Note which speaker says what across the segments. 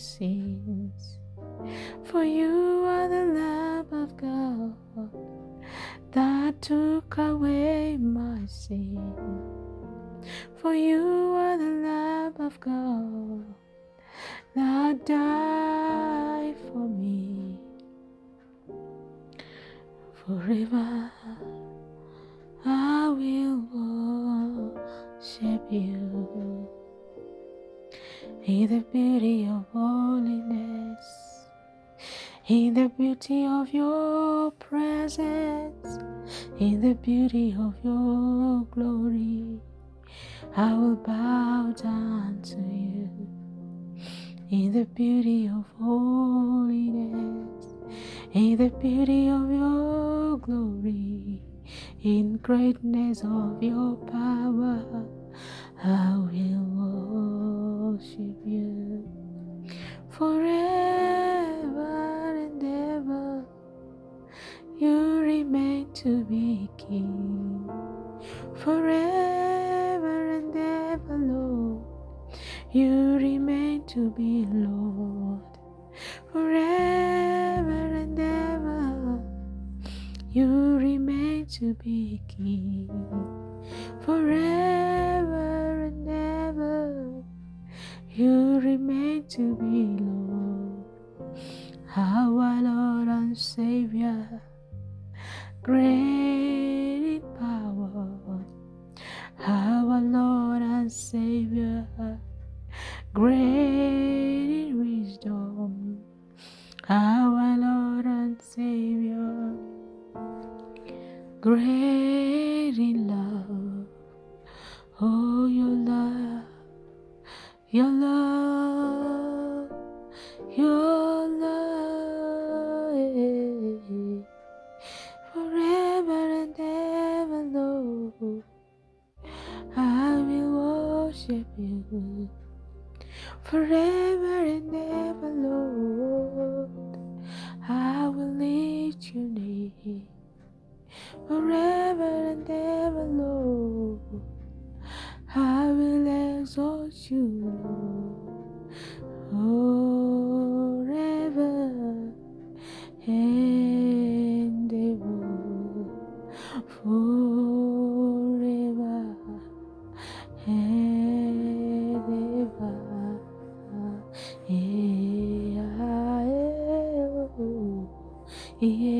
Speaker 1: sins. For you are the Lamb of God that took away my sin. For you are the Lamb of God that died. worship you forever and ever. You remain to be King forever and ever, Lord. You remain to be Lord forever and ever. You remain to be King. Yeah.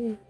Speaker 1: other.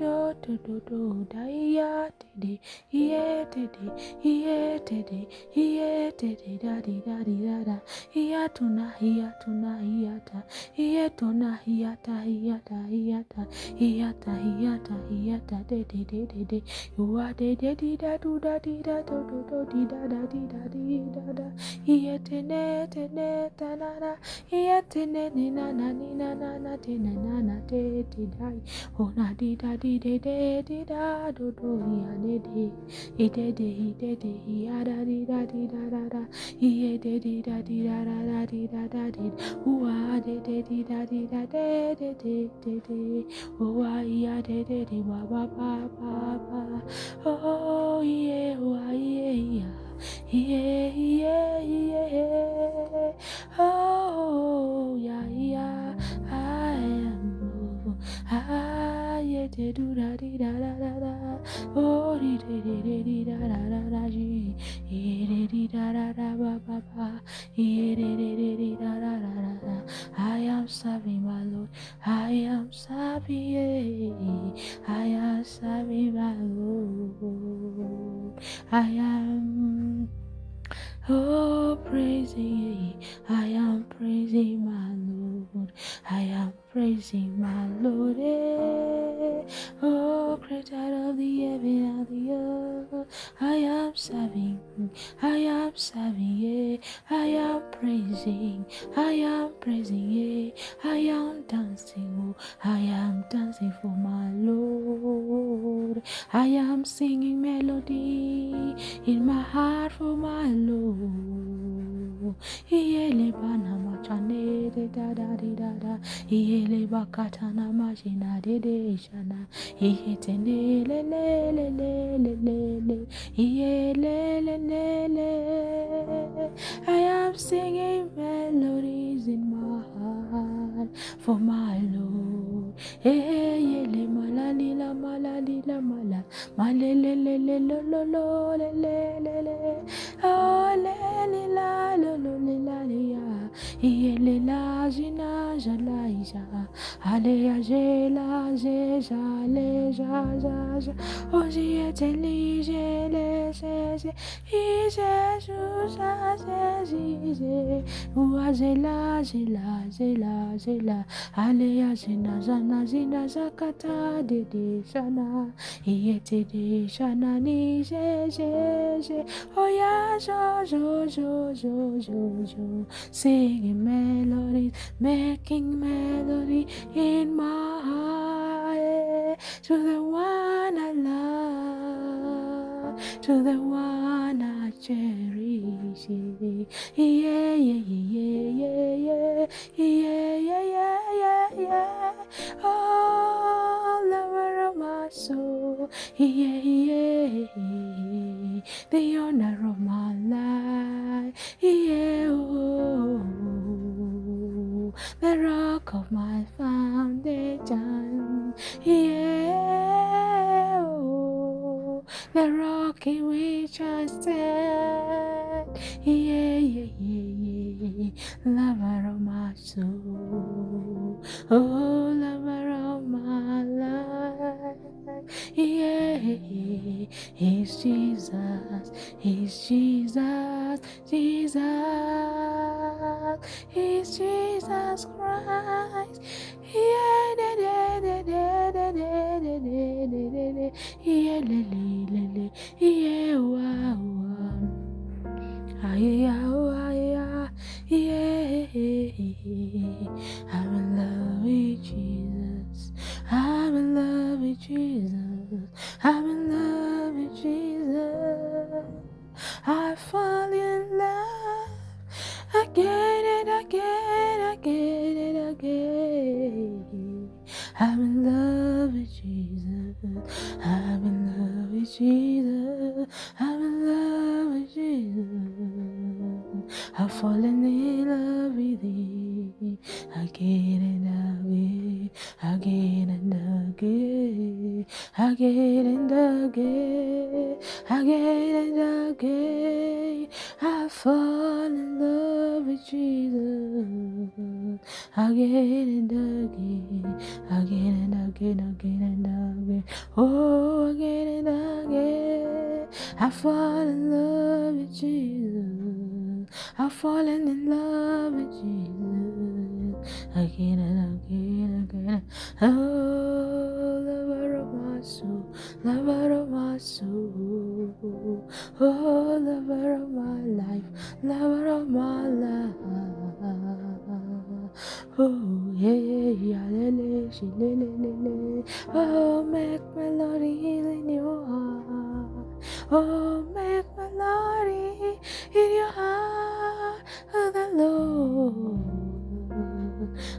Speaker 1: ドドドド大 diddy, yeah diddy, yeah diddy, yeah diddy, daddy, do, do, yeah de de. Hi de de hi de de hiya da di da di da da da. Hiye de di da di da da da di da da di Ooh de de di da di da de de de de de Ooh yeah de de de ba ba ba ba ba Oh yeah oh yeah yeah yeah yeah yeah Oh yeah yeah I am oh ah yeah de do da di da da da Oh di di di di da da da da. Di di di da da da ba ba ba. Di di di da da da da da. I am serving my Lord. I am serving. I am serving my Lord. I am. Oh, praising, I am praising my Lord. I am praising my Lord. Eh. Oh, creator of the heaven and the earth, I am serving, I am serving, yeah. I am praising, I am praising, yeah. I am dancing, oh, I am dancing for my Lord. I am singing melody in my heart for my Lord. Iyele bana machane de da da de da da. Iyele bakata na machina de de shana. Iyete ne le le le le le le le. Iyele le le le. I am singing melodies in my heart for my Lord. Eh, eh, Iyele malali la malali la mala. Malele le le lo lo lo le le le le. Oh le le la lo lo le le ya. Iye le la jina jala ija. Aleja, j'ai la, j'ai, j'allais, j'allais, Hoje é telige, lesese, e Jesus azeze, o azela, zela, zela, zela, ale azina, zana, zina, zakata, dede, sana, e ete de, sana, ni, je, je, je, oh, oya, jo, jo, jo, jo, jo, jo, singing melodies, making melodies, melody in my heart to the one I love, to the one I cherish. Yeah, yeah, yeah, yeah, yeah, yeah, yeah, yeah, yeah, yeah. Oh, lover of my soul. Yeah, yeah, the honor of my again and again, again and again, again and again. Oh, again and again. I fall in love with Jesus. I've fallen in love with Jesus again and again, again. Oh, lover of my soul, lover of my soul. Oh, lover of my life, lover of my life. Oh, yeah, yeah, yeah, le, she, le, le, le, le. Oh, make melody in your heart. Oh, make melody in your heart. Oh, the Lord.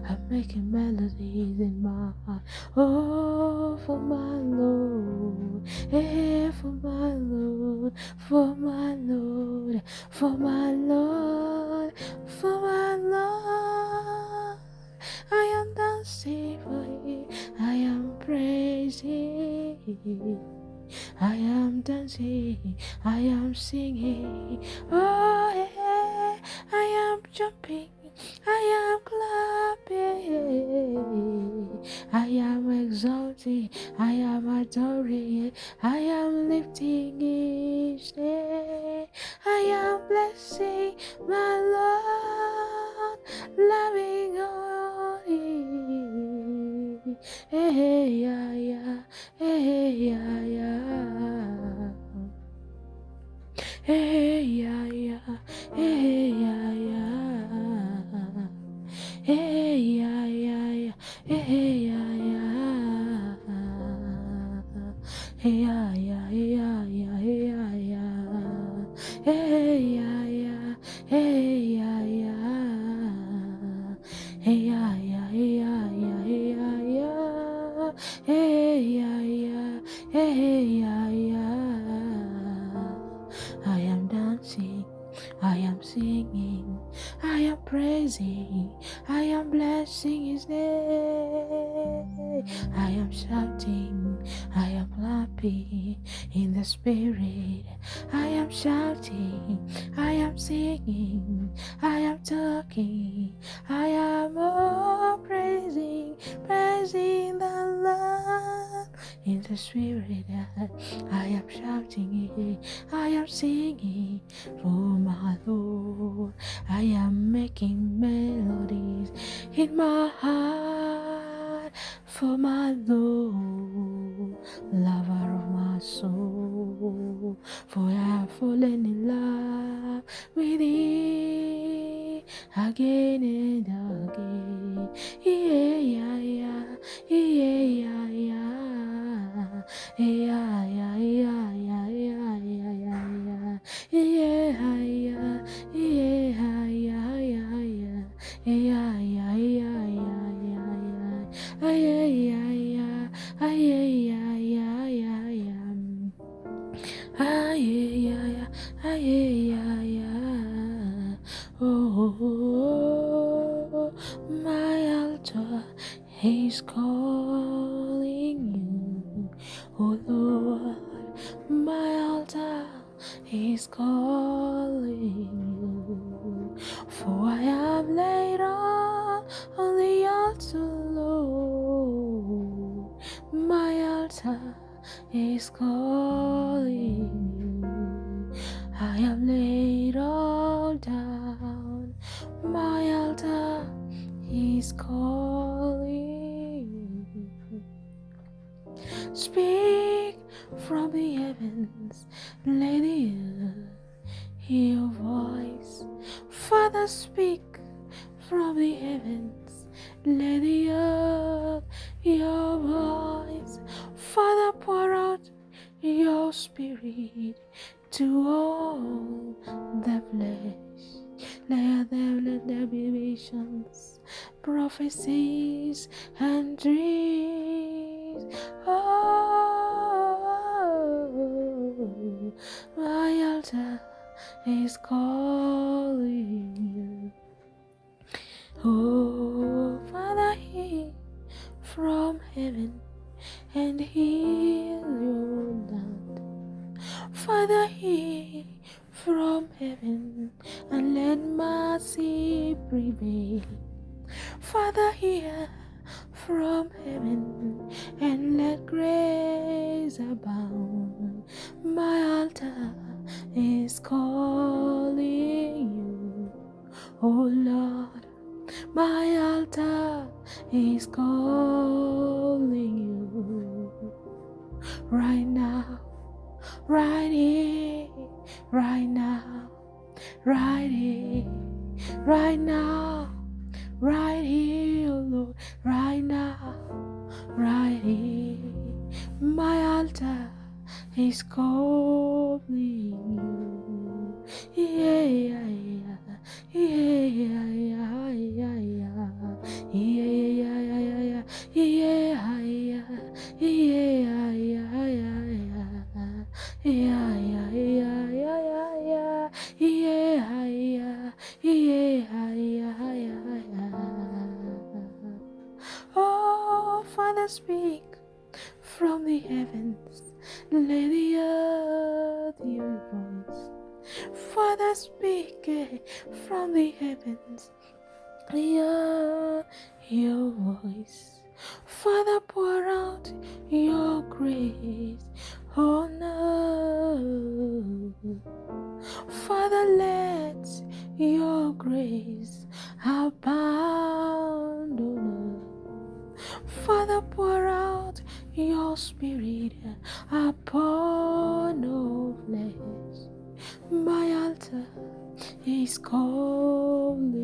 Speaker 1: I'm making melodies in my heart. Oh, for my Lord, yeah, for my Lord, for my Lord, for my Lord, for my Lord. I am dancing for you, I am praising. I am dancing, I am singing. Oh, yeah, I am jumping. I am clapping, I am exalting, I am adoring, I am lifting his name, I am blessing my Lord, loving only. Hey, yeah, yeah, hey, yeah, yeah. Hey, yeah, yeah, hey, yeah, yeah. Please God. my altar is calling you right now, right here, right now, right here, right now, right here, oh Lord, right now, right here. My altar is calling you. Heavens. Hear your voice. Father, pour out your grace on us. Father, let your grace abound on us. Father, pour out your spirit upon all flesh. My altar is calling.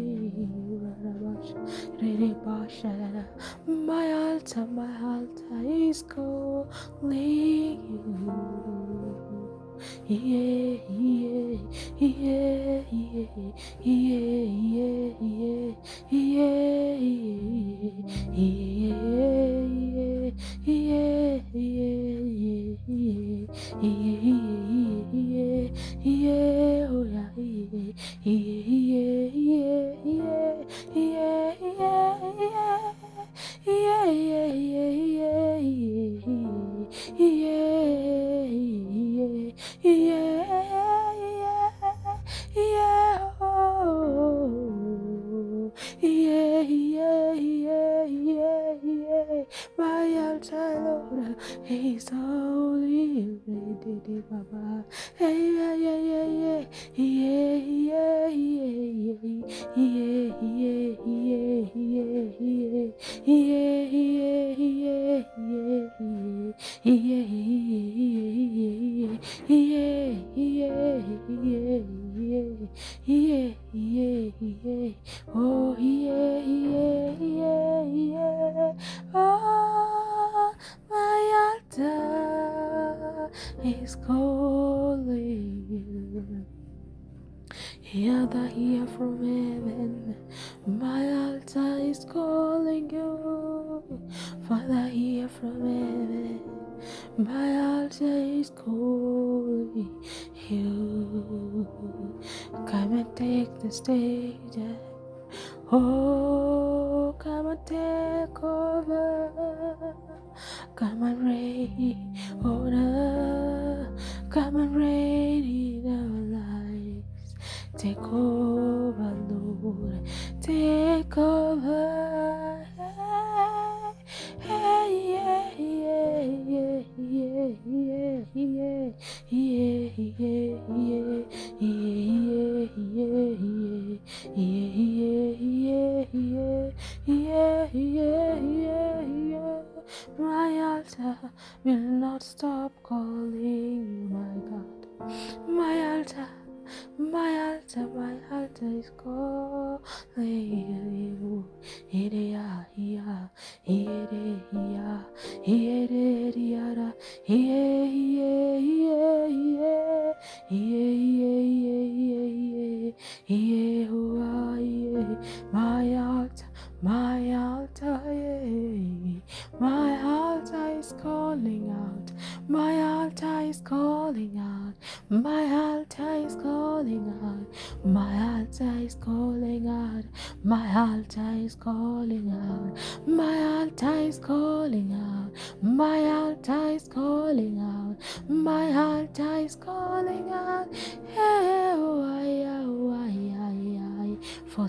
Speaker 1: My altar, my altar is calling you. Yeah, yeah, yeah, yeah, yeah, yeah, yeah, yeah, yeah, yeah, yeah, yeah,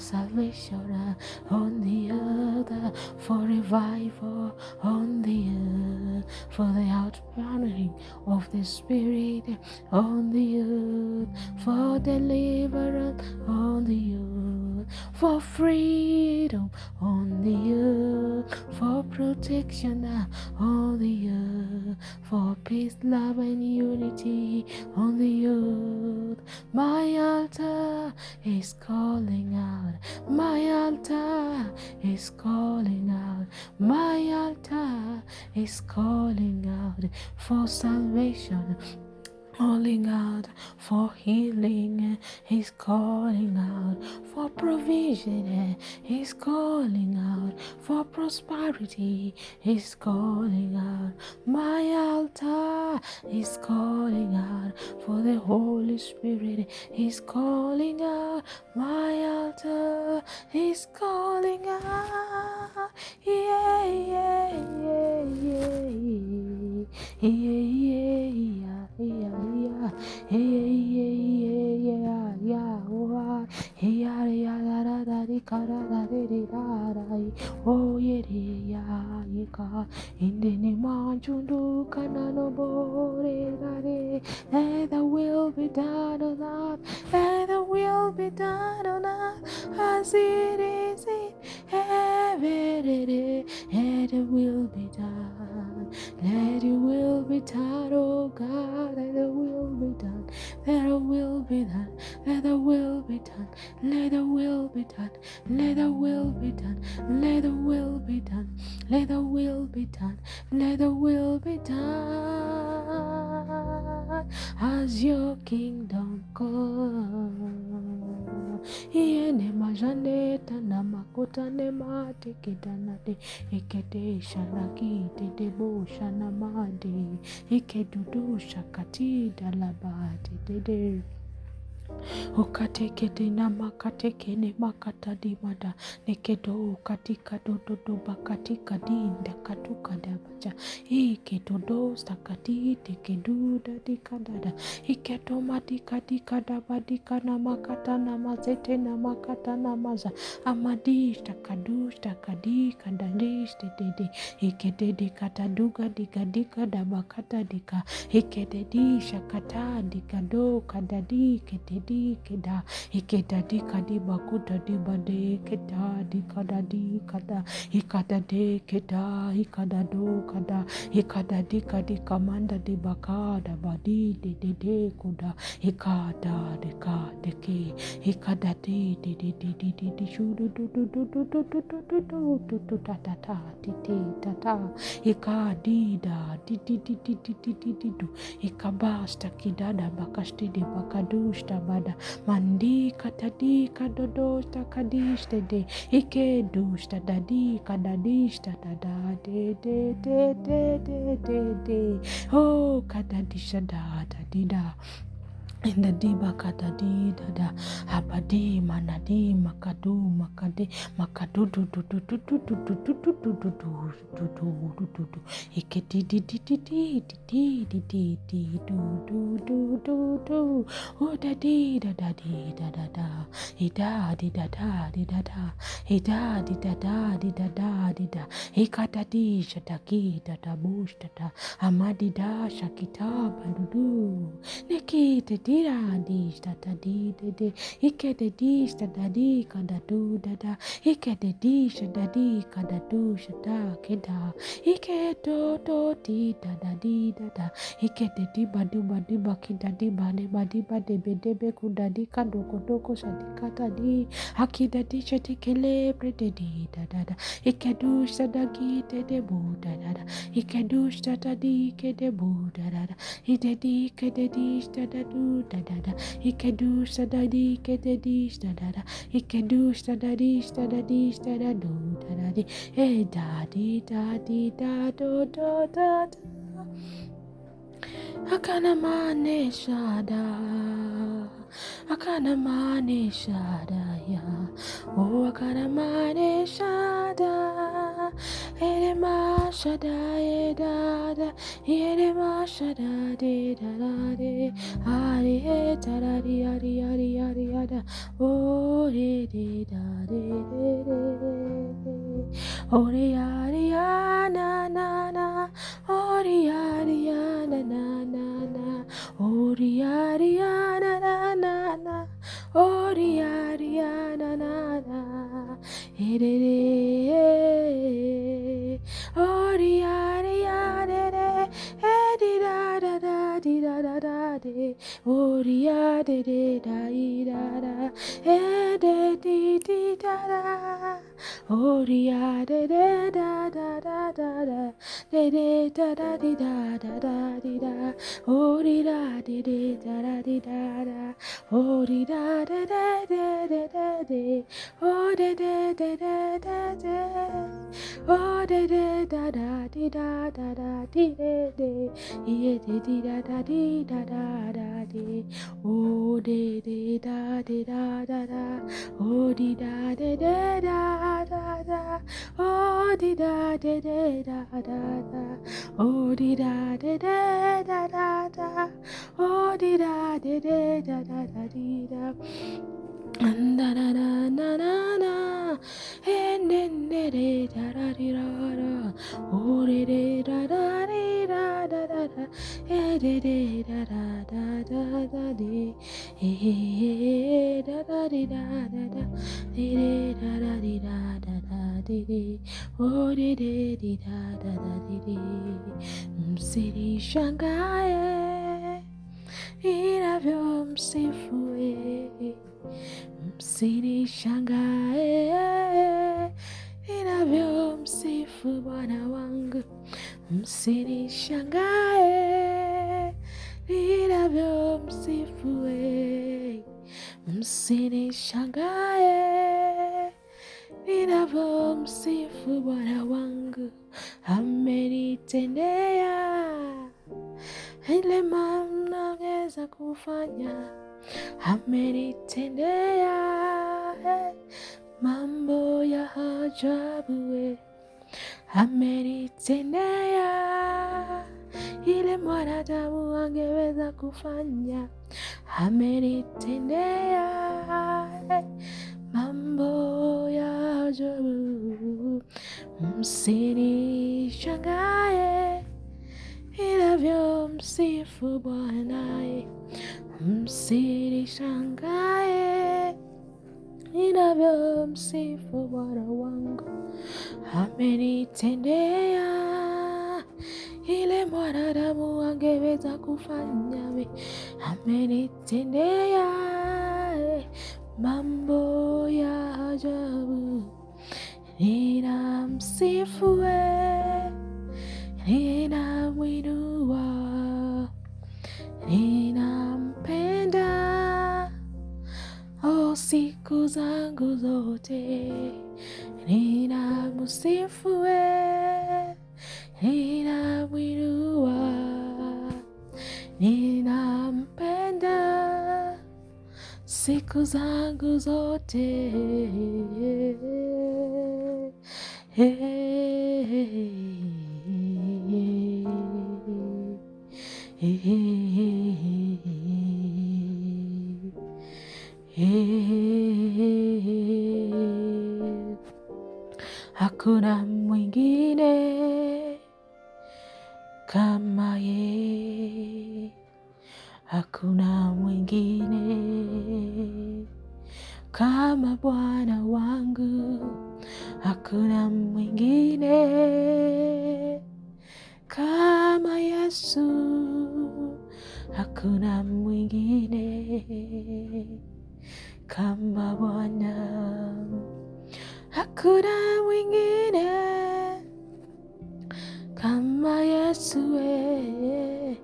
Speaker 1: salvation on the earth, for revival on the earth, for the outpouring of the Spirit on the earth, for deliverance on the earth, for freedom on the earth, protection uh, on the earth, for peace, love, and unity on the earth. My altar is calling out. My altar is calling out. My altar is calling out for salvation calling out for healing, He's calling out for provision, He's calling out for prosperity, He's calling out. My altar is calling out for the Holy Spirit, He's calling out. My altar is calling out. Yeah, yeah, yeah, yeah, yeah, yeah, 哎呀，哎呀，哎呀，哎呀，呀，呀，呀，哎。Yeah. Yeah, yeah, yeah, yeah, yeah, karararirarai o yereya yeka indene manchundu kanano bore rare let the will be done on earth. Let the will be done on earth. As it is in heaven let the will be done. Let your will be done oh God. Let the will be done. Let the will be done. Let the will be done let the will be done. Let the will be done. Let the will be done. Let the will be done. Let the will be done. As your kingdom come. Iene majaneta na makota ne mate ikete shanakite debosha na made ikedudusha katida labate dede ukateketena makatekene makatadimada nekedo ukatikadododo bakatikadinda di ikedodostakaditekedudadikadada iketomadikadikadabadikanamakatanamazetenamakatanamaza amadishtakadustakadikadadistedede ikededekatadugadigadigadabakatadika ikededishakatadigado kadadikedede dikado keda ikedadi kadi bakuda di bade keda dikadadi kada ikadade keda ikadado kada ikadadi kadi kamanda di bakada badi dedede kuda ikada deka deke ikadadi di di di di di di shudu du du du du du du du du du du du ta ta ta ti ti ta ta ikadida di di di di di di di di du ikabasta kidada bakasti di bakadushta mandi katadi kadodo takadish tede ike dush tadadi kadadish tadada de de de de de de de. Oh kadadish tadada dida in the diba kata di dada habadi manadi makadu makade makadu du du du du du du du du du du du du du du du du iketi di di di di di di di di du du du du du oh da di da da di da da da ida di da da di da da ida di da da di da da di da ikata di shataki da da bush da da amadi da shakita badudu nekite dira dish da da di de de ike de dish da da di kada du da da. Ike de dish da di kada du shada keda ike do do di da da di da da. Ike de di ba du ba di ba kida di ba de ba di ba de be de be kuda di kado kodoko sadikata di akida di. Shati kele bre de di da da da. Ike du shada gi de de bu da da da. Ike du shada di ke de bu da da da. Ide di ke de di shada du da da da ike du shada di ke de di shada da ike du shada di shada di shada du da da di e eh, da di da di da do do da da akana mane shada. Akana mane shada ya oh akana mane shada ere ma shada e da da ere ma shada de da da de ari e da da di ari ari ari ada oh re de da de de de de ore ari na na na ore ari na na na na. Ore ari na na na na ore ari na na na エレレエオリアリアレレエディラララディラララデオリアデデライララエデディディダラオリアデレダダダダダデデダダディダダダディダオリラデデダラディダラオリラデデデデデデオデデデ Oh, da da da da di da da di da da. Ye di da da di da da di. Oh, di di da di da da. Oh, di da da da da da. Oh, di da da da da da. Oh, di da da da da da. Oh, di da da da da da da di da. And da da da. Msiri shangae inavyomsifu yeye. Msinishangae inavyomsifu Bwana wangu, msinishangae inavyomsifu we, Msinishangae ninavyomsifu Bwana wangu, amenitendea ile mamnaweza kufanya, amenitendea eh, mambo ya ajabu, eh, amenitendea ile mwanadamu angeweza kufanya, amenitendea eh, mambo ya ajabu. Msinishangae inavyomsifu Bwanaye, msinishangae inavyomsifu Bwana wangu, amenitendea ile mwanadamu angeweza kufanya, amenitendea mambo ya ajabu. Ninamsifu ninamwinua, ninampenda o oh, siku zangu zote, ninamsifu we, ninamwinua, ninampenda siku zangu zote. Hakuna mwingine kama yeye, hakuna mwingine kama Bwana wangu, hakuna mwingine kama Yesu, hakuna mwingine kama Bwana, hakuna mwingine kama Yesu, we.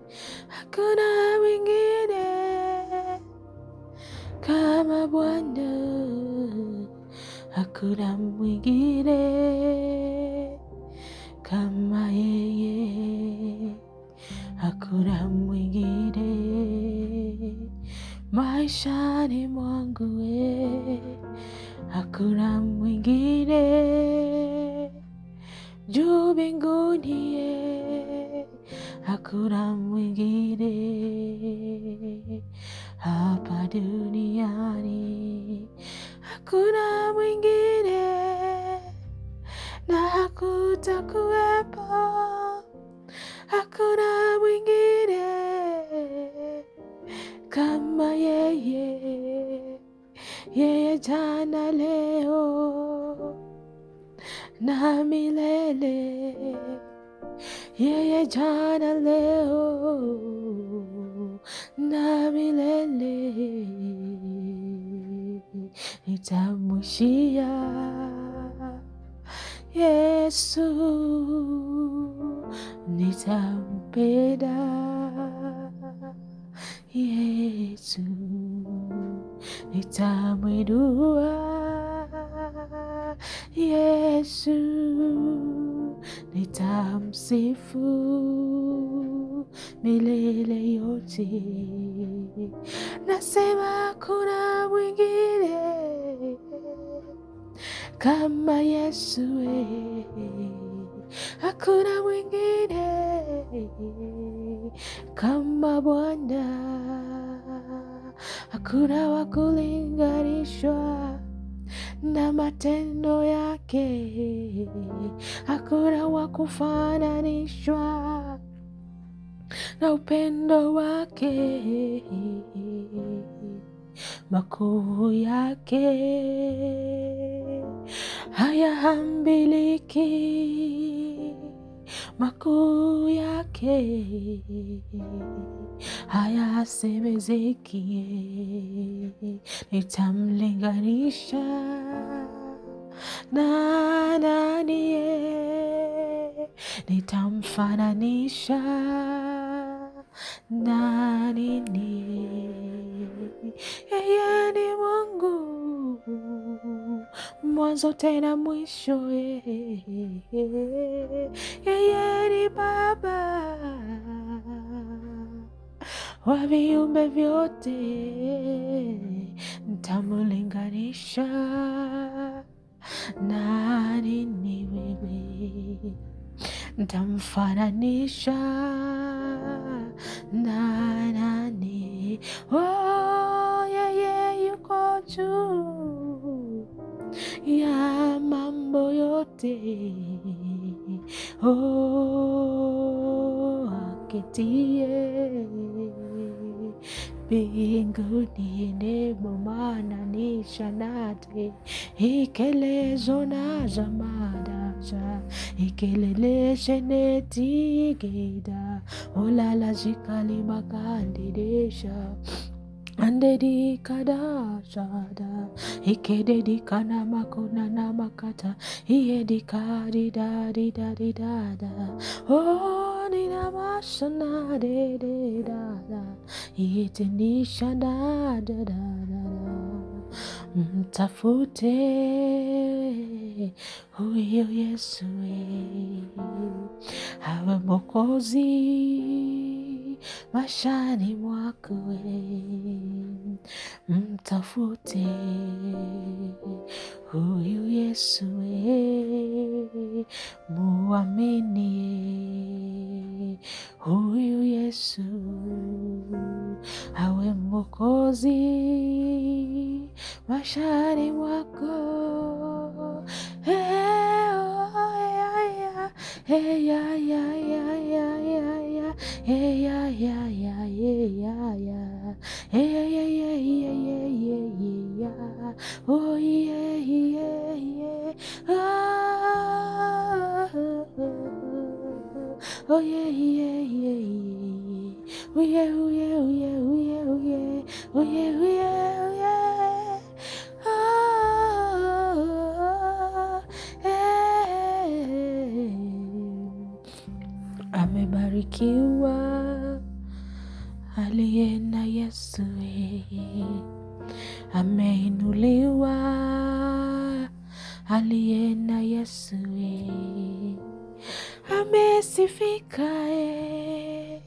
Speaker 1: hakuna mwingine kama Bwana, hakuna mwingine nitamwishia Yesu, nitampenda Yesu, nitamwinua Yesu, nitamsifu milele yote. Nasema kama Yesu, we. hakuna mwingine. Kama Bwana, hakuna wa kulinganishwa na matendo yake, hakuna wa kufananishwa na upendo wake, makuu yake hayaambiliki, makuu yake hayasemezeki. Nitamlinganisha na naniye? Nitamfananisha na ni? Yeye ni Mungu. Mwanzo tena mwisho, yeye ni Baba wa viumbe vyote, ntamulinganisha na nini wewe? Ntamfananisha na nani? Oh, yeye yuko juu ya mambo yote. Oh, aketie mbinguni nemomananisha nate ikelezo na Ikelele ekelele sheneti geda olala jikali ande Andedi kada shada, ikede di kana makona namakata, iye di kadi da di da di da da, oh ni na de de da da, iye tini shada da da da da. Mtafute huyo Yesu awe Mwokozi maishani mwako, mtafute huyu Yesu, muamini huyu Yesu awe Mwokozi maishani mwako. Hey, oh, yeah, yeah. Hey, yeah, yeah, yeah, yeah, yeah, yeah. Hey, yeah, yeah, yeah, yeah, yeah, yeah. Hey, yeah, yeah, yeah, yeah, yeah, yeah, yeah, yeah. Oh, yeah, yeah, yeah. Ah, oh, yeah, yeah, yeah, yeah. Oh, yeah, oh, yeah, oh, yeah, oh, yeah, oh, yeah. Oh, yeah, oh, yeah, oh, yeah. Amebarikiwa aliye na Yesu, ameinuliwa aliye na Yesu, amesifika, eh.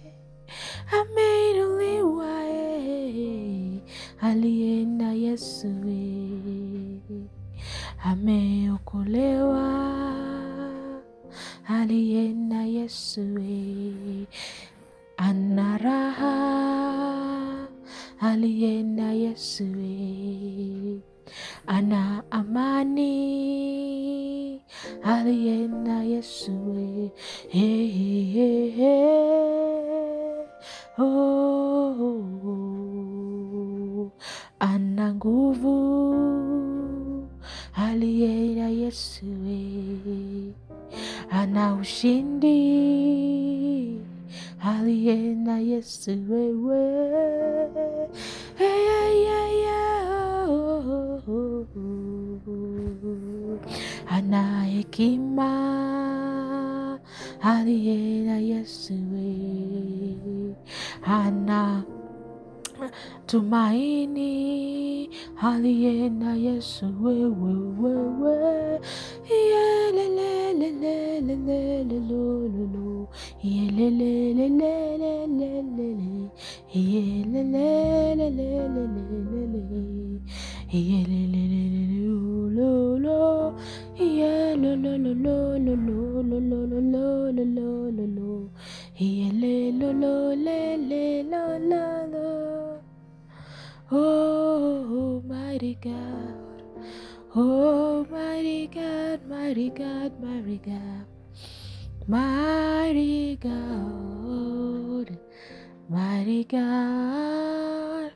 Speaker 1: Mighty God,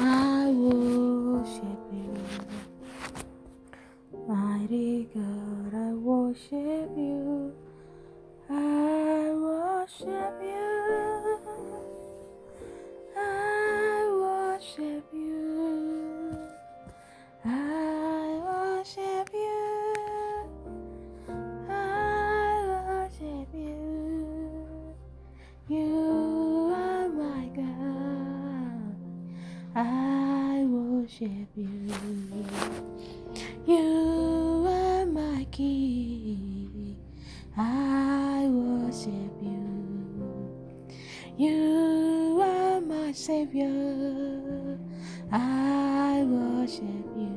Speaker 1: I worship you. Mighty God, I worship you. I worship you. I worship you. You. Are my King. I worship you. You are my Savior. I worship you.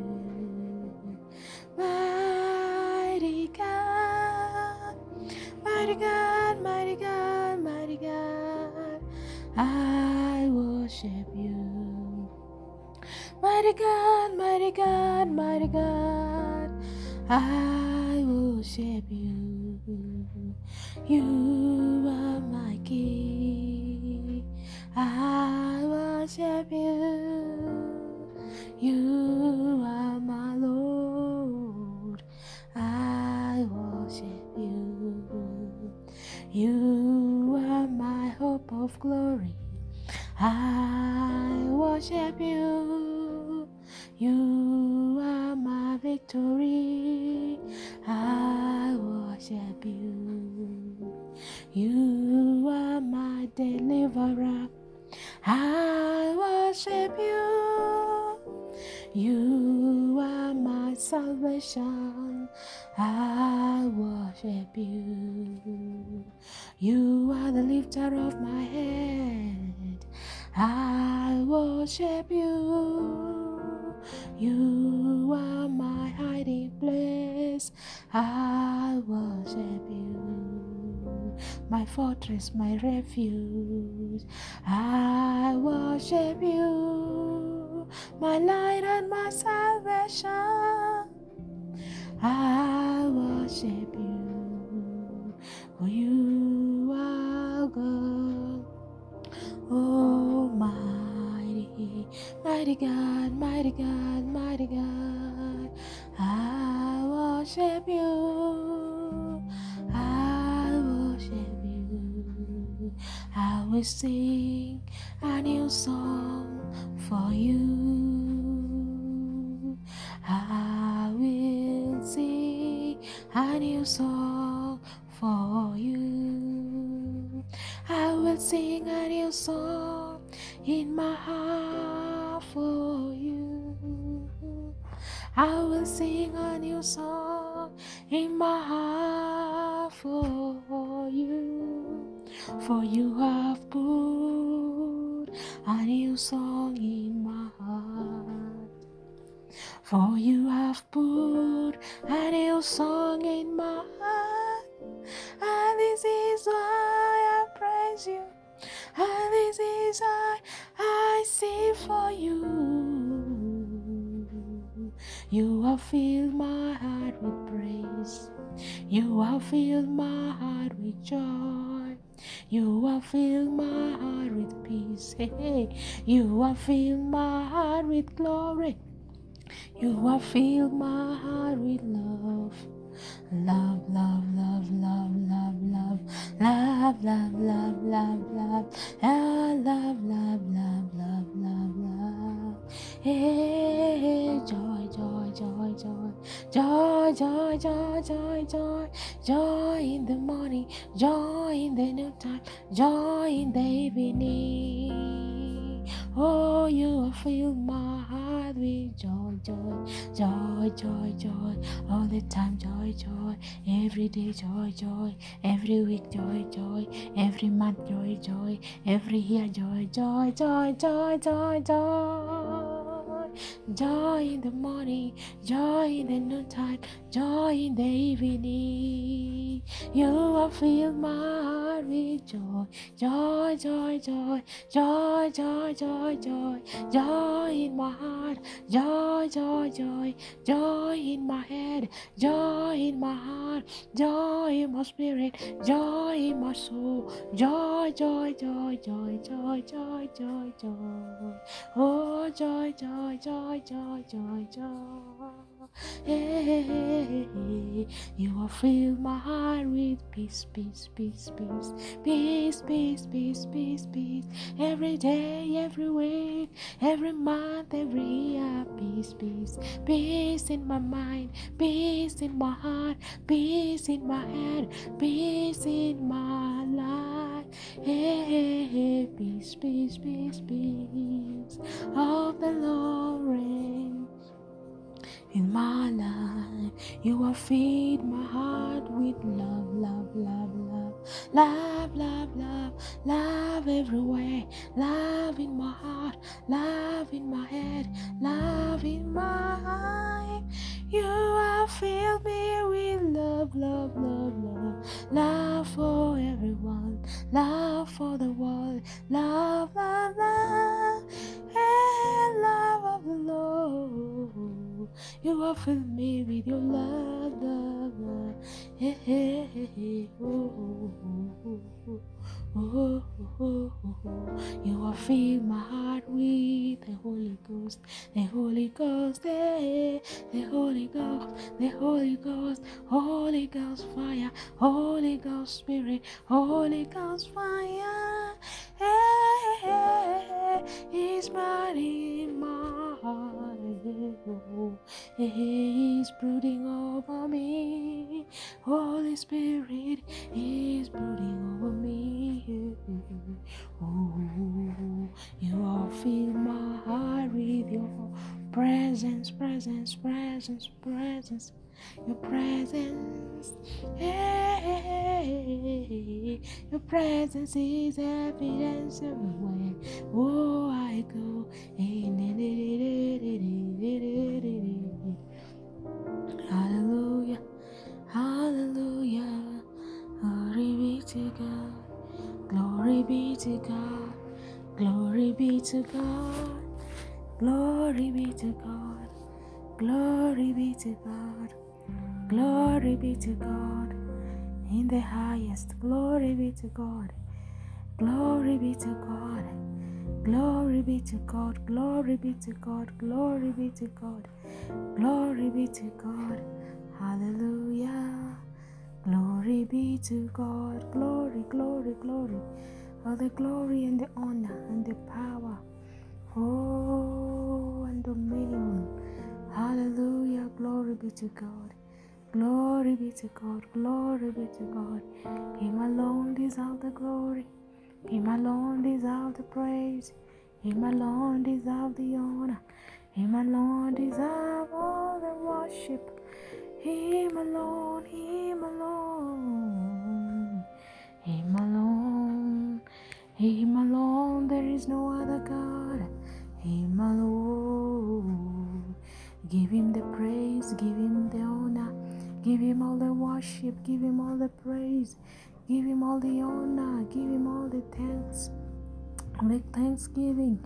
Speaker 1: Mighty God, mighty God, mighty God, I worship you. You are my King. I worship you. You are my Lord. I worship you. You are my hope of glory. I worship you. You are my victory. I worship you. You are my deliverer. I worship you. You are my salvation. I worship you. You are the lifter of my head. I worship you. You are my hiding place. I worship you. My fortress, my refuge. I worship you. My light and my salvation. I worship you. For you are God. Oh, mighty, God, mighty God, mighty God. I worship you. I worship you. I will sing a new song for you. I will sing a new song for you. I will sing a new song in my heart for you. I will sing a new song in my heart for you. For you have put a new song in my heart. For you have put a new song in my heart. And this is why I praise you. And this is why I sing for you. You have filled my heart with praise. You have filled my heart with joy. You have filled my heart with peace. Hey, hey. You have filled my heart with glory. You have filled my heart with love. Love, love, love, love, love, love, love, love, love, love, love, Ah, love, love, love, love, love, love. Hey, joy, joy, joy, joy, joy, joy, joy, joy, joy, joy in the morning, joy in the noontime, joy in the evening. Oh, you filled my heart with joy, joy, joy, joy, joy, all the time, joy, joy, every day, joy, joy, every week, joy, joy, every month, joy, joy, every year, joy, joy, joy, joy, joy, joy. Joy in the morning, joy in the noontime, joy in the evening. You have filled my heart with joy, joy, joy, joy, joy, joy, joy, joy, joy in my heart, joy, joy, joy, joy in my head, joy in my heart, joy in my spirit, joy in my soul, joy, joy, joy, joy, joy, joy, joy, joy. Oh, joy, joy, joy, joy, joy, joy. Hey, you have filled my heart with peace, peace, peace, peace, peace, peace, peace, peace, peace. Every day, every week, every month, every year, peace, peace, peace in my mind, peace in my heart, peace in my head, peace in my life. Hey, hey, hey, peace, peace, peace, peace of the Lord in my life. You have fed my heart with love, love, love, love, love, love, love, love everywhere. Love in my heart, love in my head, love in my mind. You have filled me with love, love, love, love, love for everyone, love for the world, love, love, love, and love of the Lord. You have filled me with your love, love, love. Hey, hey, hey. Oh, oh, oh, oh, oh. Oh, oh, oh. You have filled my heart with the Holy Ghost, the Holy Ghost, the, the Holy Ghost, the Holy Ghost, Holy Ghost fire, Holy Ghost Spirit, Holy Ghost fire. Hey, hey, hey, He's burning my heart. He's brooding over me. Holy Spirit is brooding over me. Oh, you are fill my heart with your presence, presence, presence, presence. Your presence, hey, your presence is evidence everywhere. Oh, I go. Hallelujah, to God, glory be to God, glory be to God, glory be to God, glory be to God. In the highest, glory be to God, glory be to God. Glory be to God, glory be to God, glory be to God, glory be to God, hallelujah. Glory be to God, glory, glory, glory, all the glory and the honor and the power, oh, and dominion, hallelujah. Glory be to God, glory be to God, glory be to God. Him alone deserve the glory. Him alone deserve the praise. Him alone deserve the honor. Him alone deserves all the worship. Him alone, Him alone, Him alone, Him alone. There is no other God. Him alone. Give Him the praise. Give Him the honor. Give Him all the worship. Give Him all the praise. Give him all the honor, give him all the thanks, make thanksgiving.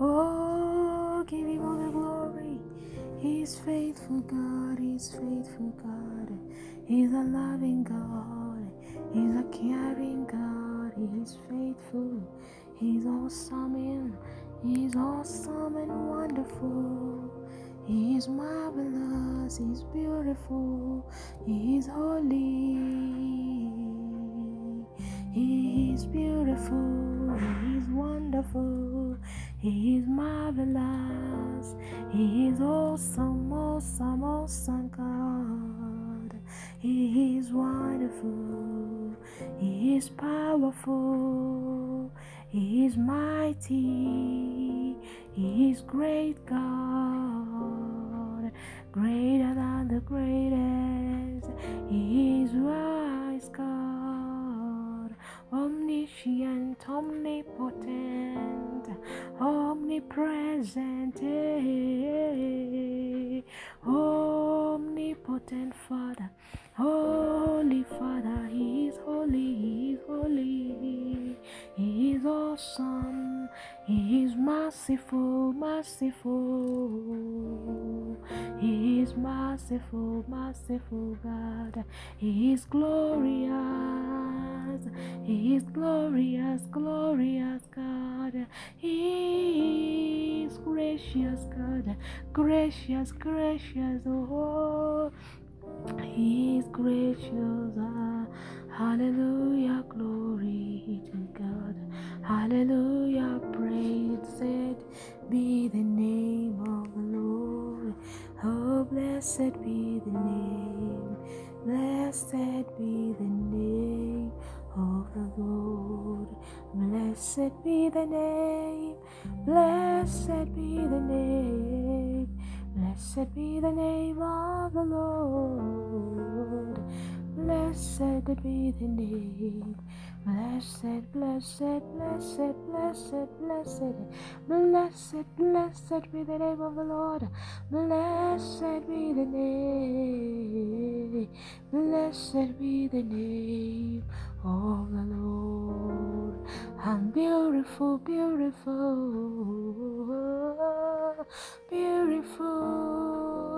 Speaker 1: Oh, give him all the glory. He's faithful God, he's faithful God. He's a loving God, he's a caring God, he's faithful. He's awesome and he's awesome and wonderful. He's marvelous, he's beautiful, he's holy. He is beautiful, He is wonderful, He is marvelous, He is awesome, awesome, awesome God. He is wonderful, He is powerful, He is mighty, He is great God, greater than the greatest, He is wise God omniscient, omnipotent, omnipresent, eh, eh, eh, eh. omnipotent Father, Holy Father, He is holy, He is holy, He is awesome, He is merciful, merciful, He is merciful, merciful God, He is glorious, He is glorious, glorious God, He is gracious God, gracious, gracious, oh. He is gracious. Ah, hallelujah. Glory to God. Hallelujah. Praise it be the name of the Lord. Oh, blessed be the name. Blessed be the name of the Lord. Blessed be the name. Blessed be the name. Blessed be the name of the Lord. Blessed be the name. Blessed, blessed, blessed, blessed, blessed, blessed, blessed be the name of the Lord. Blessed be the name. Blessed be the name of the Lord. I'm beautiful, beautiful, beautiful.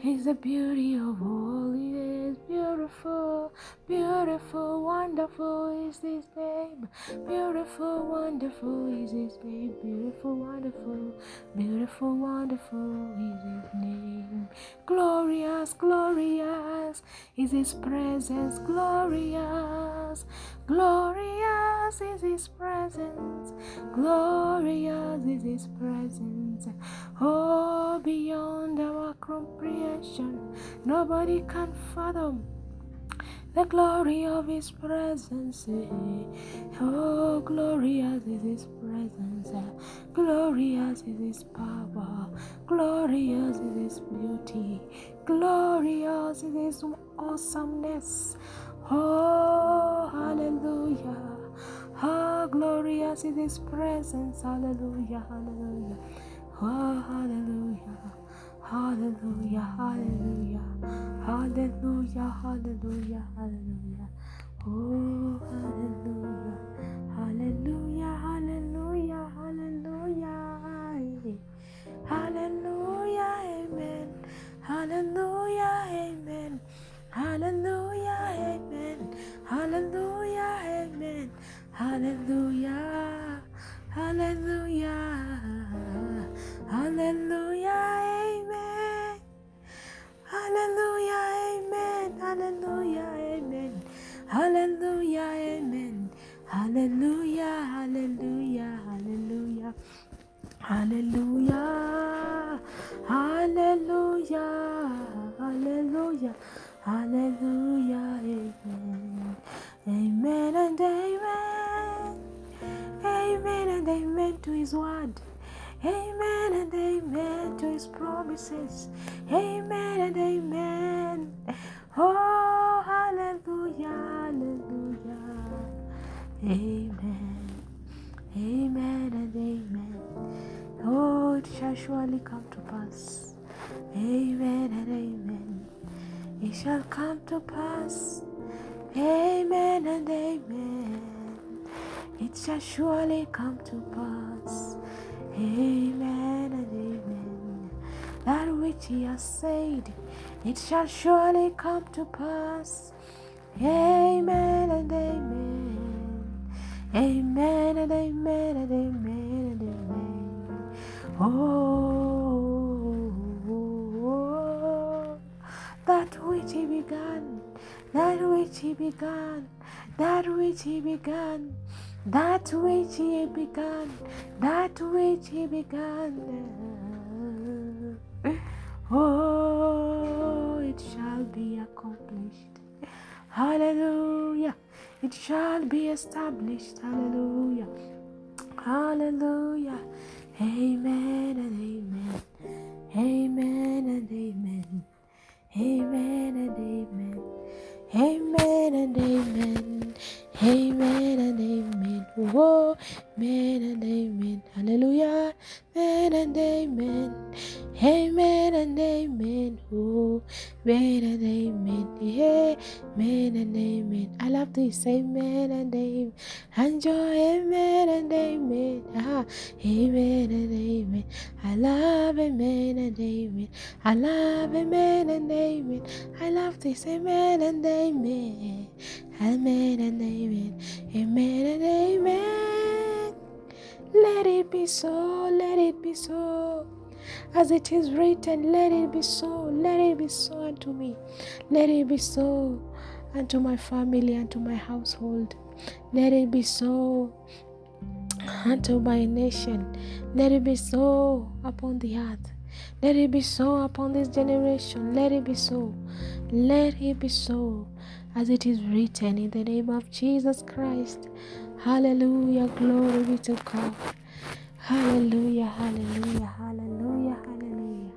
Speaker 1: He's the beauty of all He is. Beautiful, beautiful, wonderful is His name. Beautiful, wonderful is His name. Beautiful, wonderful, beautiful, wonderful is His name. Glorious, glorious is His presence. Glorious, glorious is His presence. Glorious is His presence. Oh, beyond our comprehension, nobody can fathom the glory of His presence. Oh, glorious is His presence, glorious is His power, glorious is His beauty, glorious is His awesomeness. Oh, hallelujah. Oh, glorious is His presence. Hallelujah, hallelujah. Oh, hallelujah. Hallelujah, hallelujah, hallelujah, hallelujah, hallelujah. Oh, hallelujah, hallelujah, it shall surely come to pass. Amen and amen. Amen and amen and amen and amen. Oh, that which he began, that which he began, that which he began, that which he began, that which he began. Hallelujah. It shall be established. Hallelujah. Hallelujah. Amen and amen. Amen and amen. Amen and amen. Amen and amen. Amen and amen. Whoa, amen and amen. Hallelujah. amen. Amen and amen. Oh, amen and amen. Amen and amen. I love this. Amen and amen. And joy. Amen and amen. Ah, amen and amen. I love amen and amen. I love amen and amen. I love this. Amen and amen. Amen and amen. Amen and amen. Let it be so. Let it be so as it is written, let it be so, let it be so unto me, let it be so unto my family, unto my household, let it be so unto my nation, let it be so upon the earth. Let it be so upon this generation. Let it be so. Let it be so as it is written in the name of Jesus Christ. Hallelujah, glory be to God. Hallelujah, hallelujah, hallelujah, hallelujah.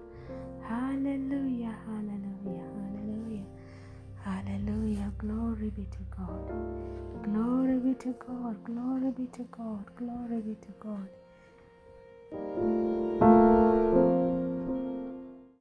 Speaker 1: Hallelujah, hallelujah, hallelujah. Hallelujah, glory be to God. Glory be to God, glory be to God, glory be to God.